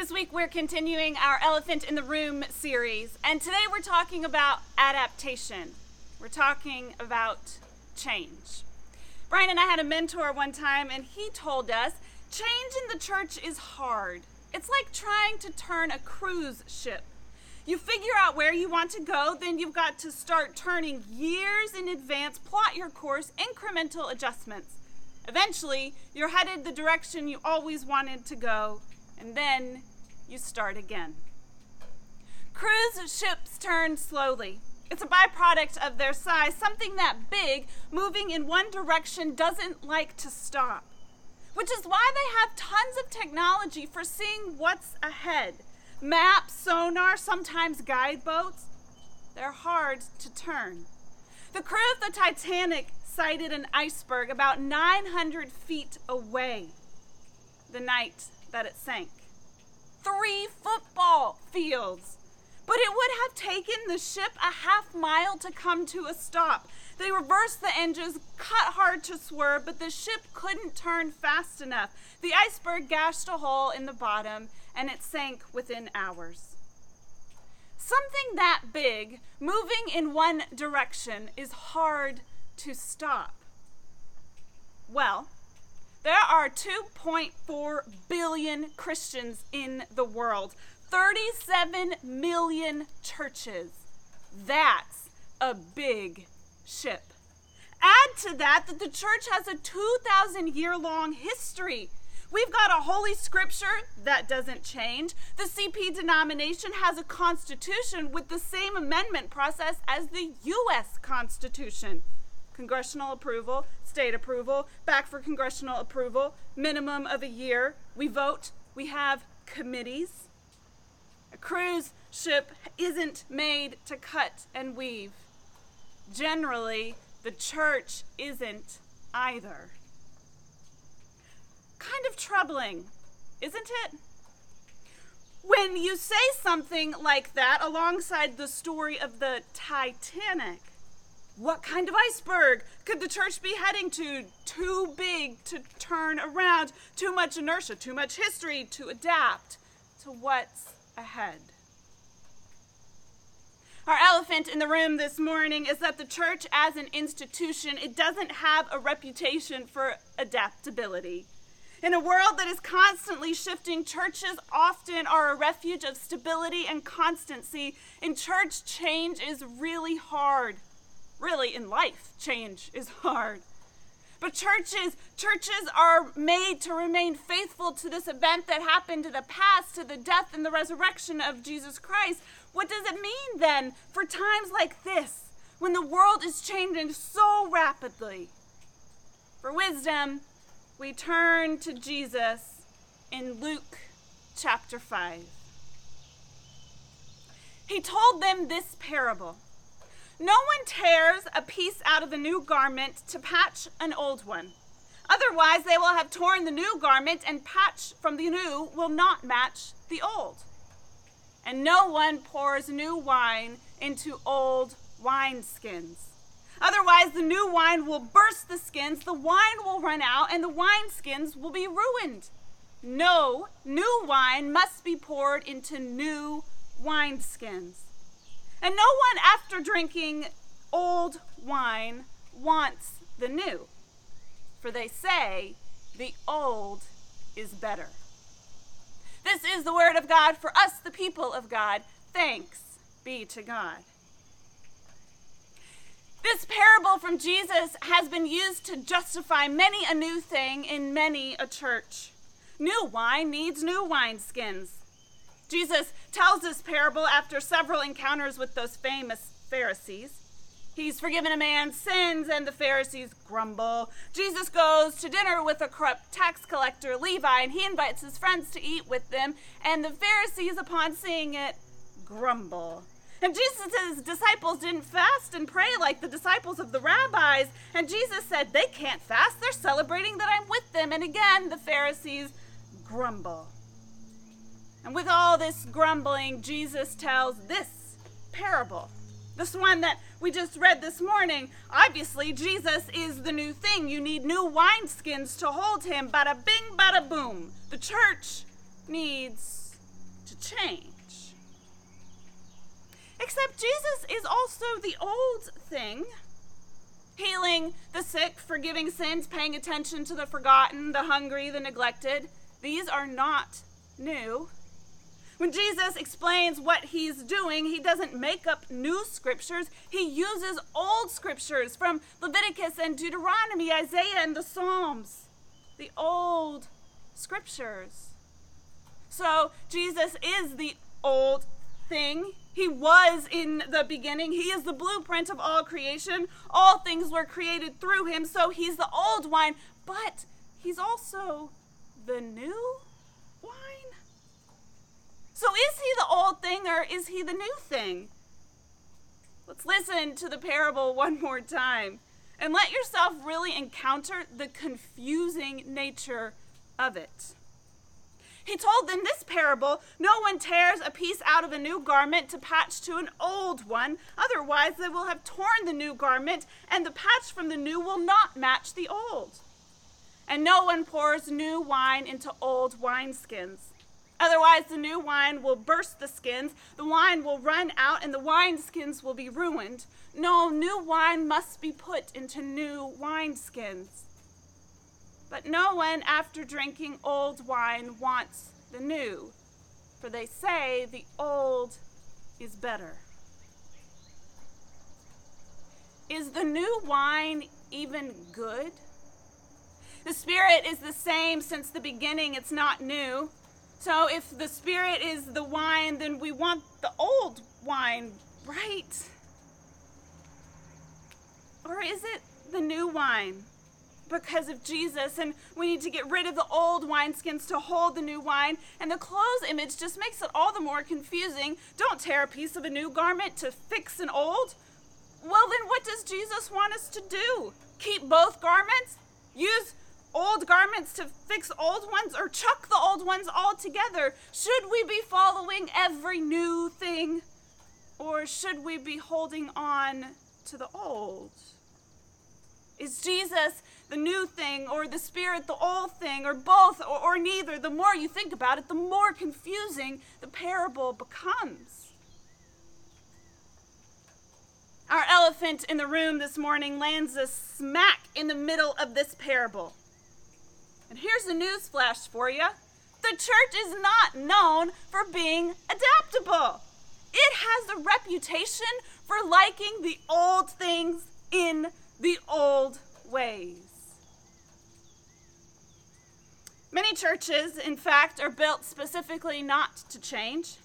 This week we're continuing our Elephant in the Room series, and today we're talking about adaptation. We're talking about change. Brian and I had a mentor one time, and he told us change in the church is hard. It's like trying to turn a cruise ship. You figure out where you want to go, then you've got to start turning years in advance, plot your course, incremental adjustments. Eventually, you're headed the direction you always wanted to go, and then you start again. Cruise ships turn slowly. It's a byproduct of their size. Something that big, moving in one direction, doesn't like to stop. Which is why they have tons of technology for seeing what's ahead maps, sonar, sometimes guide boats. They're hard to turn. The crew of the Titanic sighted an iceberg about 900 feet away the night that it sank three football fields. But it would have taken the ship a half mile to come to a stop. They reversed the engines, cut hard to swerve, but the ship couldn't turn fast enough. The iceberg gashed a hole in the bottom, and it sank within hours. Something that big, moving in one direction, is hard to stop. Well, there are 2.4 billion Christians in the world, 37 million churches. That's a big ship. Add to that that the church has a 2,000 year long history. We've got a holy scripture that doesn't change. The CP denomination has a constitution with the same amendment process as the U.S. Constitution congressional approval, state approval, back for congressional approval, minimum of a year. We vote, we have committees. A cruise ship isn't made to cut and weave. Generally, the church isn't either. Kind of troubling, isn't it? When you say something like that alongside the story of the Titanic, what kind of iceberg could the church be heading to? Too big to turn around, too much inertia, too much history to adapt to what's ahead. Our elephant in the room this morning is that the church as an institution, it doesn't have a reputation for adaptability. In a world that is constantly shifting, churches often are a refuge of stability and constancy. In church, change is really hard really in life, change is hard. But churches, churches are made to remain faithful to this event that happened to the past, to the death and the resurrection of Jesus Christ. What does it mean then for times like this, when the world is changing so rapidly? For wisdom, we turn to Jesus in Luke chapter 5. He told them this parable. No one tears a piece out of the new garment to patch an old one. Otherwise, they will have torn the new garment, and patch from the new will not match the old. And no one pours new wine into old wineskins. Otherwise, the new wine will burst the skins, the wine will run out, and the wineskins will be ruined. No, new wine must be poured into new wineskins. And no one, after drinking old wine, wants the new. For they say, the old is better. This is the word of God for us, the people of God. Thanks be to God. This parable from Jesus has been used to justify many a new thing in many a church. New wine needs new wineskins. Jesus tells this parable after several encounters with those famous Pharisees. He's forgiven a man's sins, and the Pharisees grumble. Jesus goes to dinner with a corrupt tax collector, Levi, and he invites his friends to eat with them, and the Pharisees, upon seeing it, grumble. And Jesus' disciples didn't fast and pray like the disciples of the rabbis. And Jesus said, They can't fast. They're celebrating that I'm with them. And again, the Pharisees grumble. And with all this grumbling, Jesus tells this parable. This one that we just read this morning. Obviously, Jesus is the new thing. You need new wineskins to hold him. Bada bing, bada boom. The church needs to change. Except Jesus is also the old thing healing the sick, forgiving sins, paying attention to the forgotten, the hungry, the neglected. These are not new. When Jesus explains what he's doing, he doesn't make up new scriptures. He uses old scriptures from Leviticus and Deuteronomy, Isaiah, and the Psalms. The old scriptures. So Jesus is the old thing. He was in the beginning. He is the blueprint of all creation. All things were created through him. So he's the old wine, but he's also the new so is he the old thing or is he the new thing? Let's listen to the parable one more time and let yourself really encounter the confusing nature of it. He told them this parable no one tears a piece out of a new garment to patch to an old one, otherwise, they will have torn the new garment, and the patch from the new will not match the old. And no one pours new wine into old wineskins. Otherwise, the new wine will burst the skins, the wine will run out, and the wineskins will be ruined. No, new wine must be put into new wineskins. But no one, after drinking old wine, wants the new, for they say the old is better. Is the new wine even good? The Spirit is the same since the beginning, it's not new. So if the Spirit is the wine, then we want the old wine, right? Or is it the new wine? Because of Jesus, and we need to get rid of the old wineskins to hold the new wine. And the clothes image just makes it all the more confusing. Don't tear a piece of a new garment to fix an old. Well, then what does Jesus want us to do? Keep both garments? To fix old ones or chuck the old ones altogether? Should we be following every new thing or should we be holding on to the old? Is Jesus the new thing or the Spirit the old thing or both or, or neither? The more you think about it, the more confusing the parable becomes. Our elephant in the room this morning lands us smack in the middle of this parable. And here's a news flash for you the church is not known for being adaptable. It has a reputation for liking the old things in the old ways. Many churches, in fact, are built specifically not to change.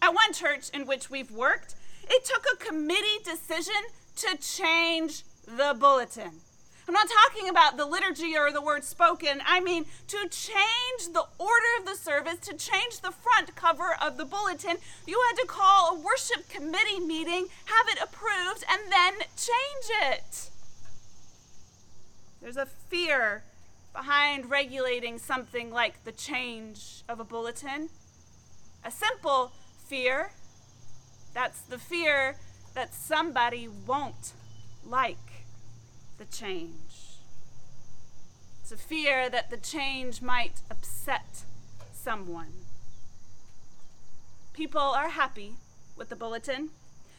At one church in which we've worked, it took a committee decision to change the bulletin. I'm not talking about the liturgy or the word spoken. I mean to change the order of the service, to change the front cover of the bulletin. You had to call a worship committee meeting, have it approved, and then change it. There's a fear behind regulating something like the change of a bulletin. A simple fear. That's the fear that somebody won't like the change. It's a fear that the change might upset someone. People are happy with the bulletin.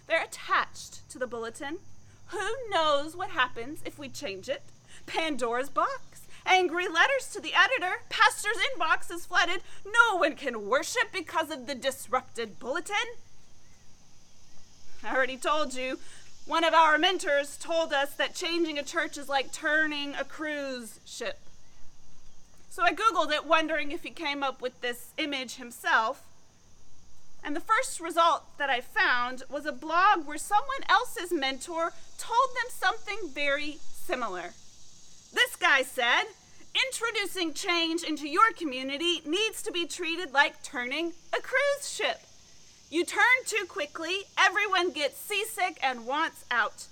They're attached to the bulletin. Who knows what happens if we change it? Pandora's box. Angry letters to the editor. Pastor's inbox is flooded. No one can worship because of the disrupted bulletin. I already told you one of our mentors told us that changing a church is like turning a cruise ship. So I Googled it, wondering if he came up with this image himself. And the first result that I found was a blog where someone else's mentor told them something very similar. This guy said, Introducing change into your community needs to be treated like turning a cruise ship. You turn too quickly, everyone gets seasick and wants out.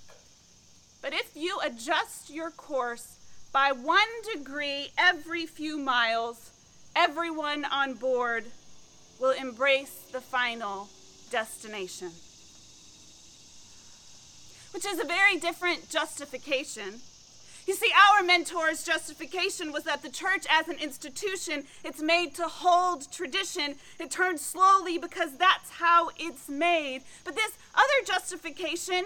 But if you adjust your course by one degree every few miles, everyone on board will embrace the final destination. Which is a very different justification. You see, our mentor's justification was that the church as an institution, it's made to hold tradition. It turns slowly because that's how it's made. But this other justification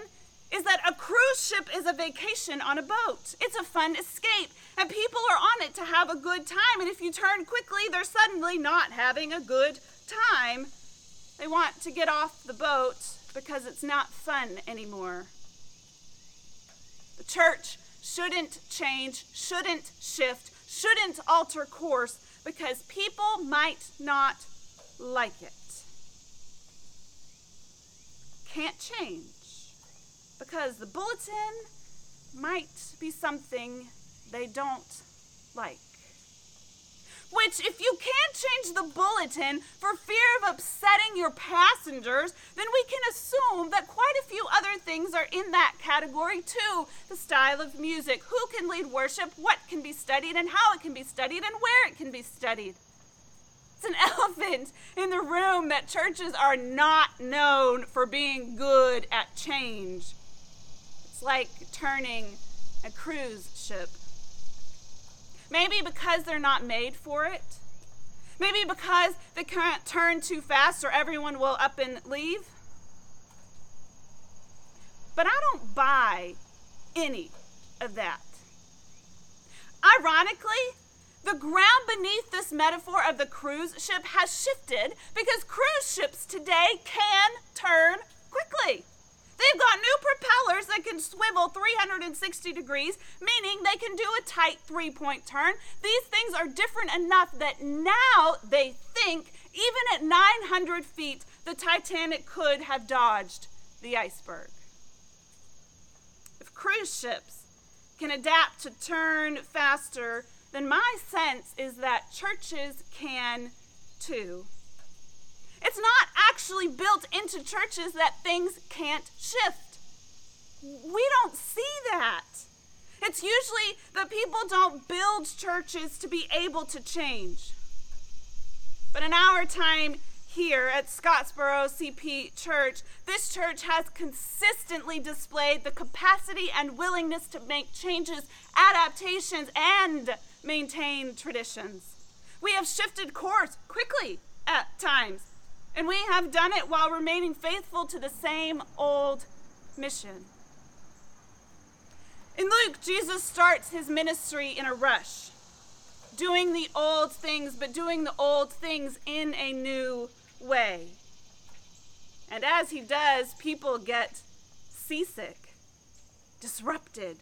is that a cruise ship is a vacation on a boat. It's a fun escape, and people are on it to have a good time. And if you turn quickly, they're suddenly not having a good time. They want to get off the boat because it's not fun anymore. The church shouldn't change, shouldn't shift, shouldn't alter course because people might not like it. Can't change because the bulletin might be something they don't like. Which, if you can't change the bulletin for fear of upsetting your passengers, then we can assume that quite a few other things are in that category too. The style of music, who can lead worship, what can be studied, and how it can be studied, and where it can be studied. It's an elephant in the room that churches are not known for being good at change. It's like turning a cruise ship. Maybe because they're not made for it. Maybe because they can't turn too fast or everyone will up and leave. But I don't buy any of that. Ironically, the ground beneath this metaphor of the cruise ship has shifted because cruise ships today can turn quickly. They've got new propellers that can swivel 360 degrees, meaning they can do a tight three point turn. These things are different enough that now they think, even at 900 feet, the Titanic could have dodged the iceberg. If cruise ships can adapt to turn faster, then my sense is that churches can too. It's not actually built into churches that things can't shift. We don't see that. It's usually that people don't build churches to be able to change. But in our time here at Scottsboro CP Church, this church has consistently displayed the capacity and willingness to make changes, adaptations, and maintain traditions. We have shifted course quickly at times and we have done it while remaining faithful to the same old mission. In Luke, Jesus starts his ministry in a rush, doing the old things, but doing the old things in a new way. And as he does, people get seasick, disrupted,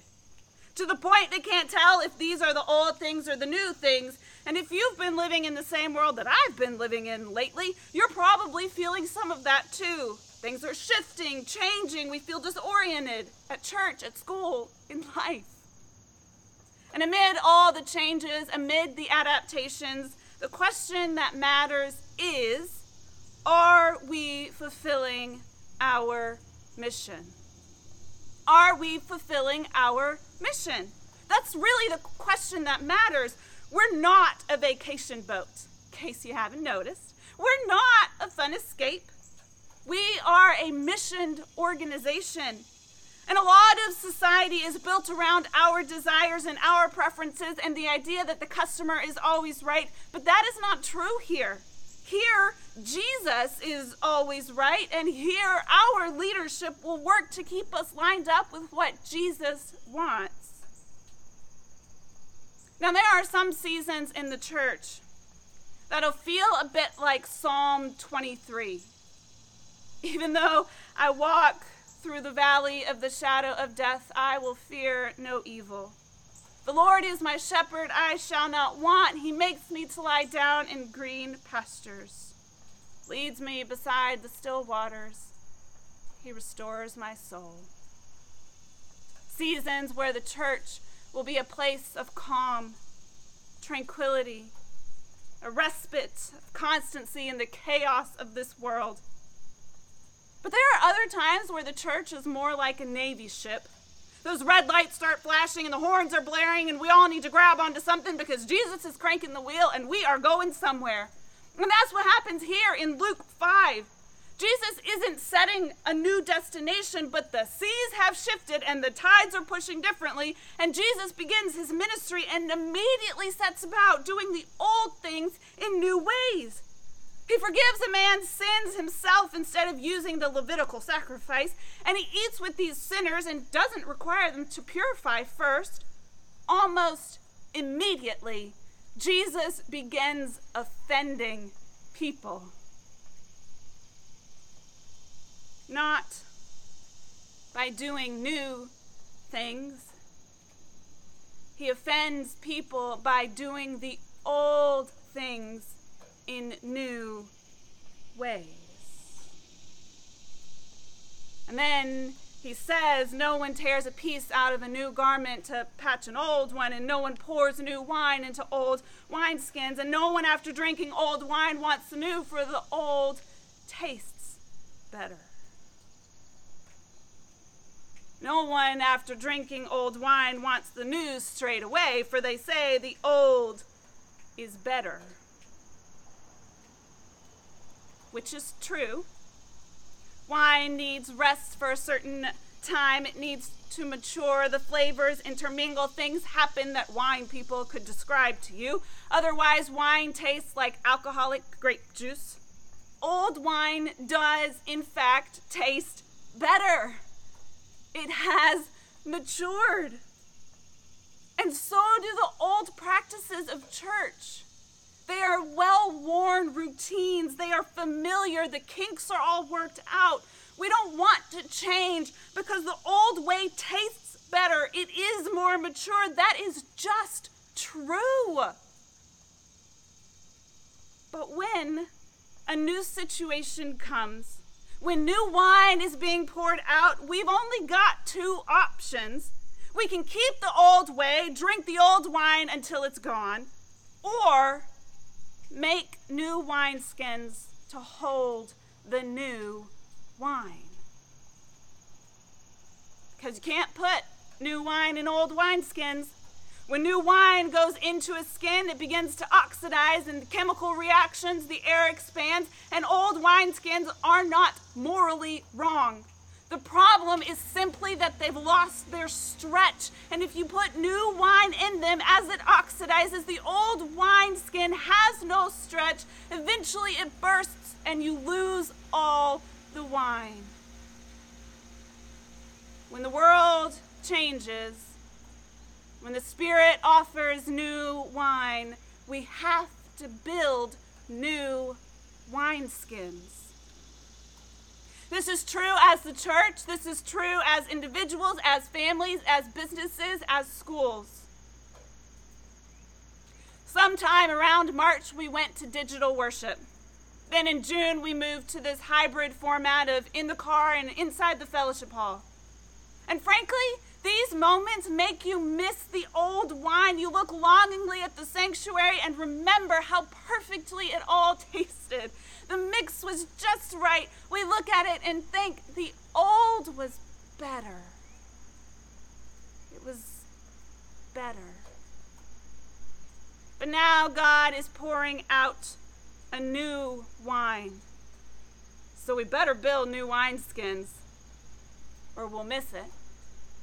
to the point they can't tell if these are the old things or the new things. And if you've been living in the same world that I've been living in lately, you're probably feeling some of that too. Things are shifting, changing. We feel disoriented at church, at school, in life. And amid all the changes, amid the adaptations, the question that matters is are we fulfilling our mission? Are we fulfilling our mission? That's really the question that matters. We're not a vacation boat, in case you haven't noticed. We're not a fun escape. We are a missioned organization. And a lot of society is built around our desires and our preferences and the idea that the customer is always right. But that is not true here. Here, Jesus is always right, and here, our leadership will work to keep us lined up with what Jesus wants. Now, there are some seasons in the church that'll feel a bit like Psalm 23. Even though I walk through the valley of the shadow of death, I will fear no evil. The Lord is my shepherd, I shall not want. He makes me to lie down in green pastures, leads me beside the still waters. He restores my soul. Seasons where the church will be a place of calm, tranquility, a respite of constancy in the chaos of this world. But there are other times where the church is more like a Navy ship those red lights start flashing and the horns are blaring, and we all need to grab onto something because Jesus is cranking the wheel and we are going somewhere. And that's what happens here in Luke 5. Jesus isn't setting a new destination, but the seas have shifted and the tides are pushing differently. And Jesus begins his ministry and immediately sets about doing the old things in new ways. He forgives a man's sins himself instead of using the Levitical sacrifice, and he eats with these sinners and doesn't require them to purify first. Almost immediately, Jesus begins offending people. Not by doing new things. He offends people by doing the old things in new ways. And then he says, No one tears a piece out of a new garment to patch an old one, and no one pours new wine into old wineskins, and no one, after drinking old wine, wants the new, for the old tastes better. No one, after drinking old wine, wants the new straight away, for they say the old is better which is true. Wine needs rest for a certain time, it needs to mature. The flavors intermingle. Things happen that wine people could describe to you. Otherwise, wine tastes like alcoholic grape juice. Old wine does, in fact, taste better. It has matured. And so do the old practices of church. They are well worn routines. They are familiar. The kinks are all worked out. We don't want to change because the old way tastes better. It is more mature. That is just true. But when a new situation comes, when new wine is being poured out, we've only got two options. We can keep the old way, drink the old wine until it's gone, or Make new wineskins to hold the new wine. Because you can't put new wine in old wineskins. When new wine goes into a skin, it begins to oxidize and chemical reactions, the air expands, and old wineskins are not morally wrong. The problem is simply that they've lost their stretch. And if you put new wine in them as it oxidizes, the old wine skin has no stretch. Eventually it bursts and you lose all the wine. When the world changes, when the Spirit offers new wine, we have to build new wineskins. This is true as the church. This is true as individuals, as families, as businesses, as schools. Sometime around March, we went to digital worship. Then in June, we moved to this hybrid format of in the car and inside the fellowship hall. And frankly, these moments make you miss the old wine. You look longingly at the sanctuary and remember how perfectly it all tasted. The mix was just right. We look at it and think the old was better. It was better. But now God is pouring out a new wine. So we better build new wineskins or we'll miss it.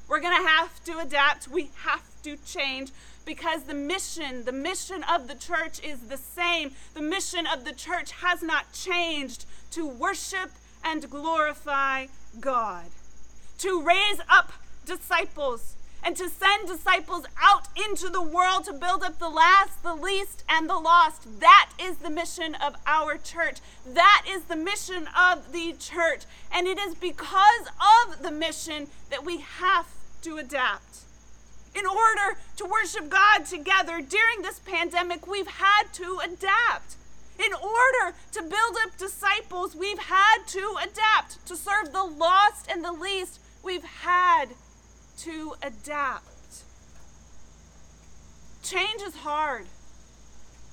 We're going to have to adapt. We have to change because the mission, the mission of the church is the same. The mission of the church has not changed to worship and glorify God, to raise up disciples and to send disciples out into the world to build up the last, the least, and the lost. That is the mission of our church. That is the mission of the church. And it is because of the mission that we have to adapt. In order to worship God together during this pandemic, we've had to adapt. In order to build up disciples, we've had to adapt. To serve the lost and the least, we've had to adapt. Change is hard,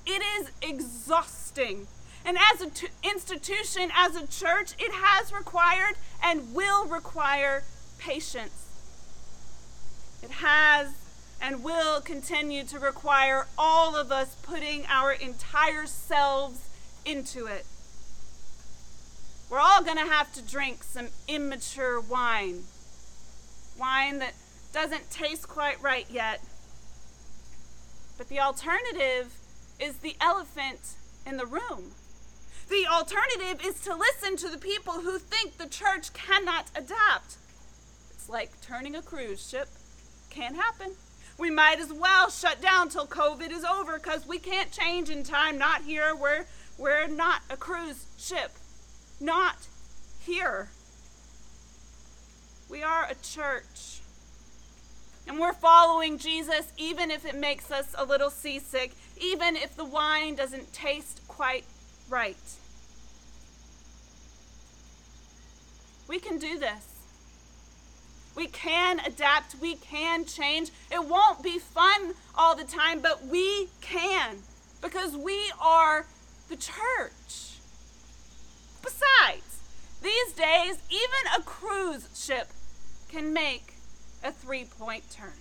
it is exhausting. And as an t- institution, as a church, it has required and will require patience. It has and will continue to require all of us putting our entire selves into it. we're all going to have to drink some immature wine. Wine that doesn't taste quite right yet. But the alternative is the elephant in the room. The alternative is to listen to the people who think the church cannot adapt. It's like turning a cruise ship. Can't happen. We might as well shut down till COVID is over because we can't change in time. Not here. We're, we're not a cruise ship. Not here. We are a church. And we're following Jesus even if it makes us a little seasick, even if the wine doesn't taste quite right. We can do this. We can adapt. We can change. It won't be fun all the time, but we can because we are the church. Besides, these days, even a cruise ship can make a three point turn.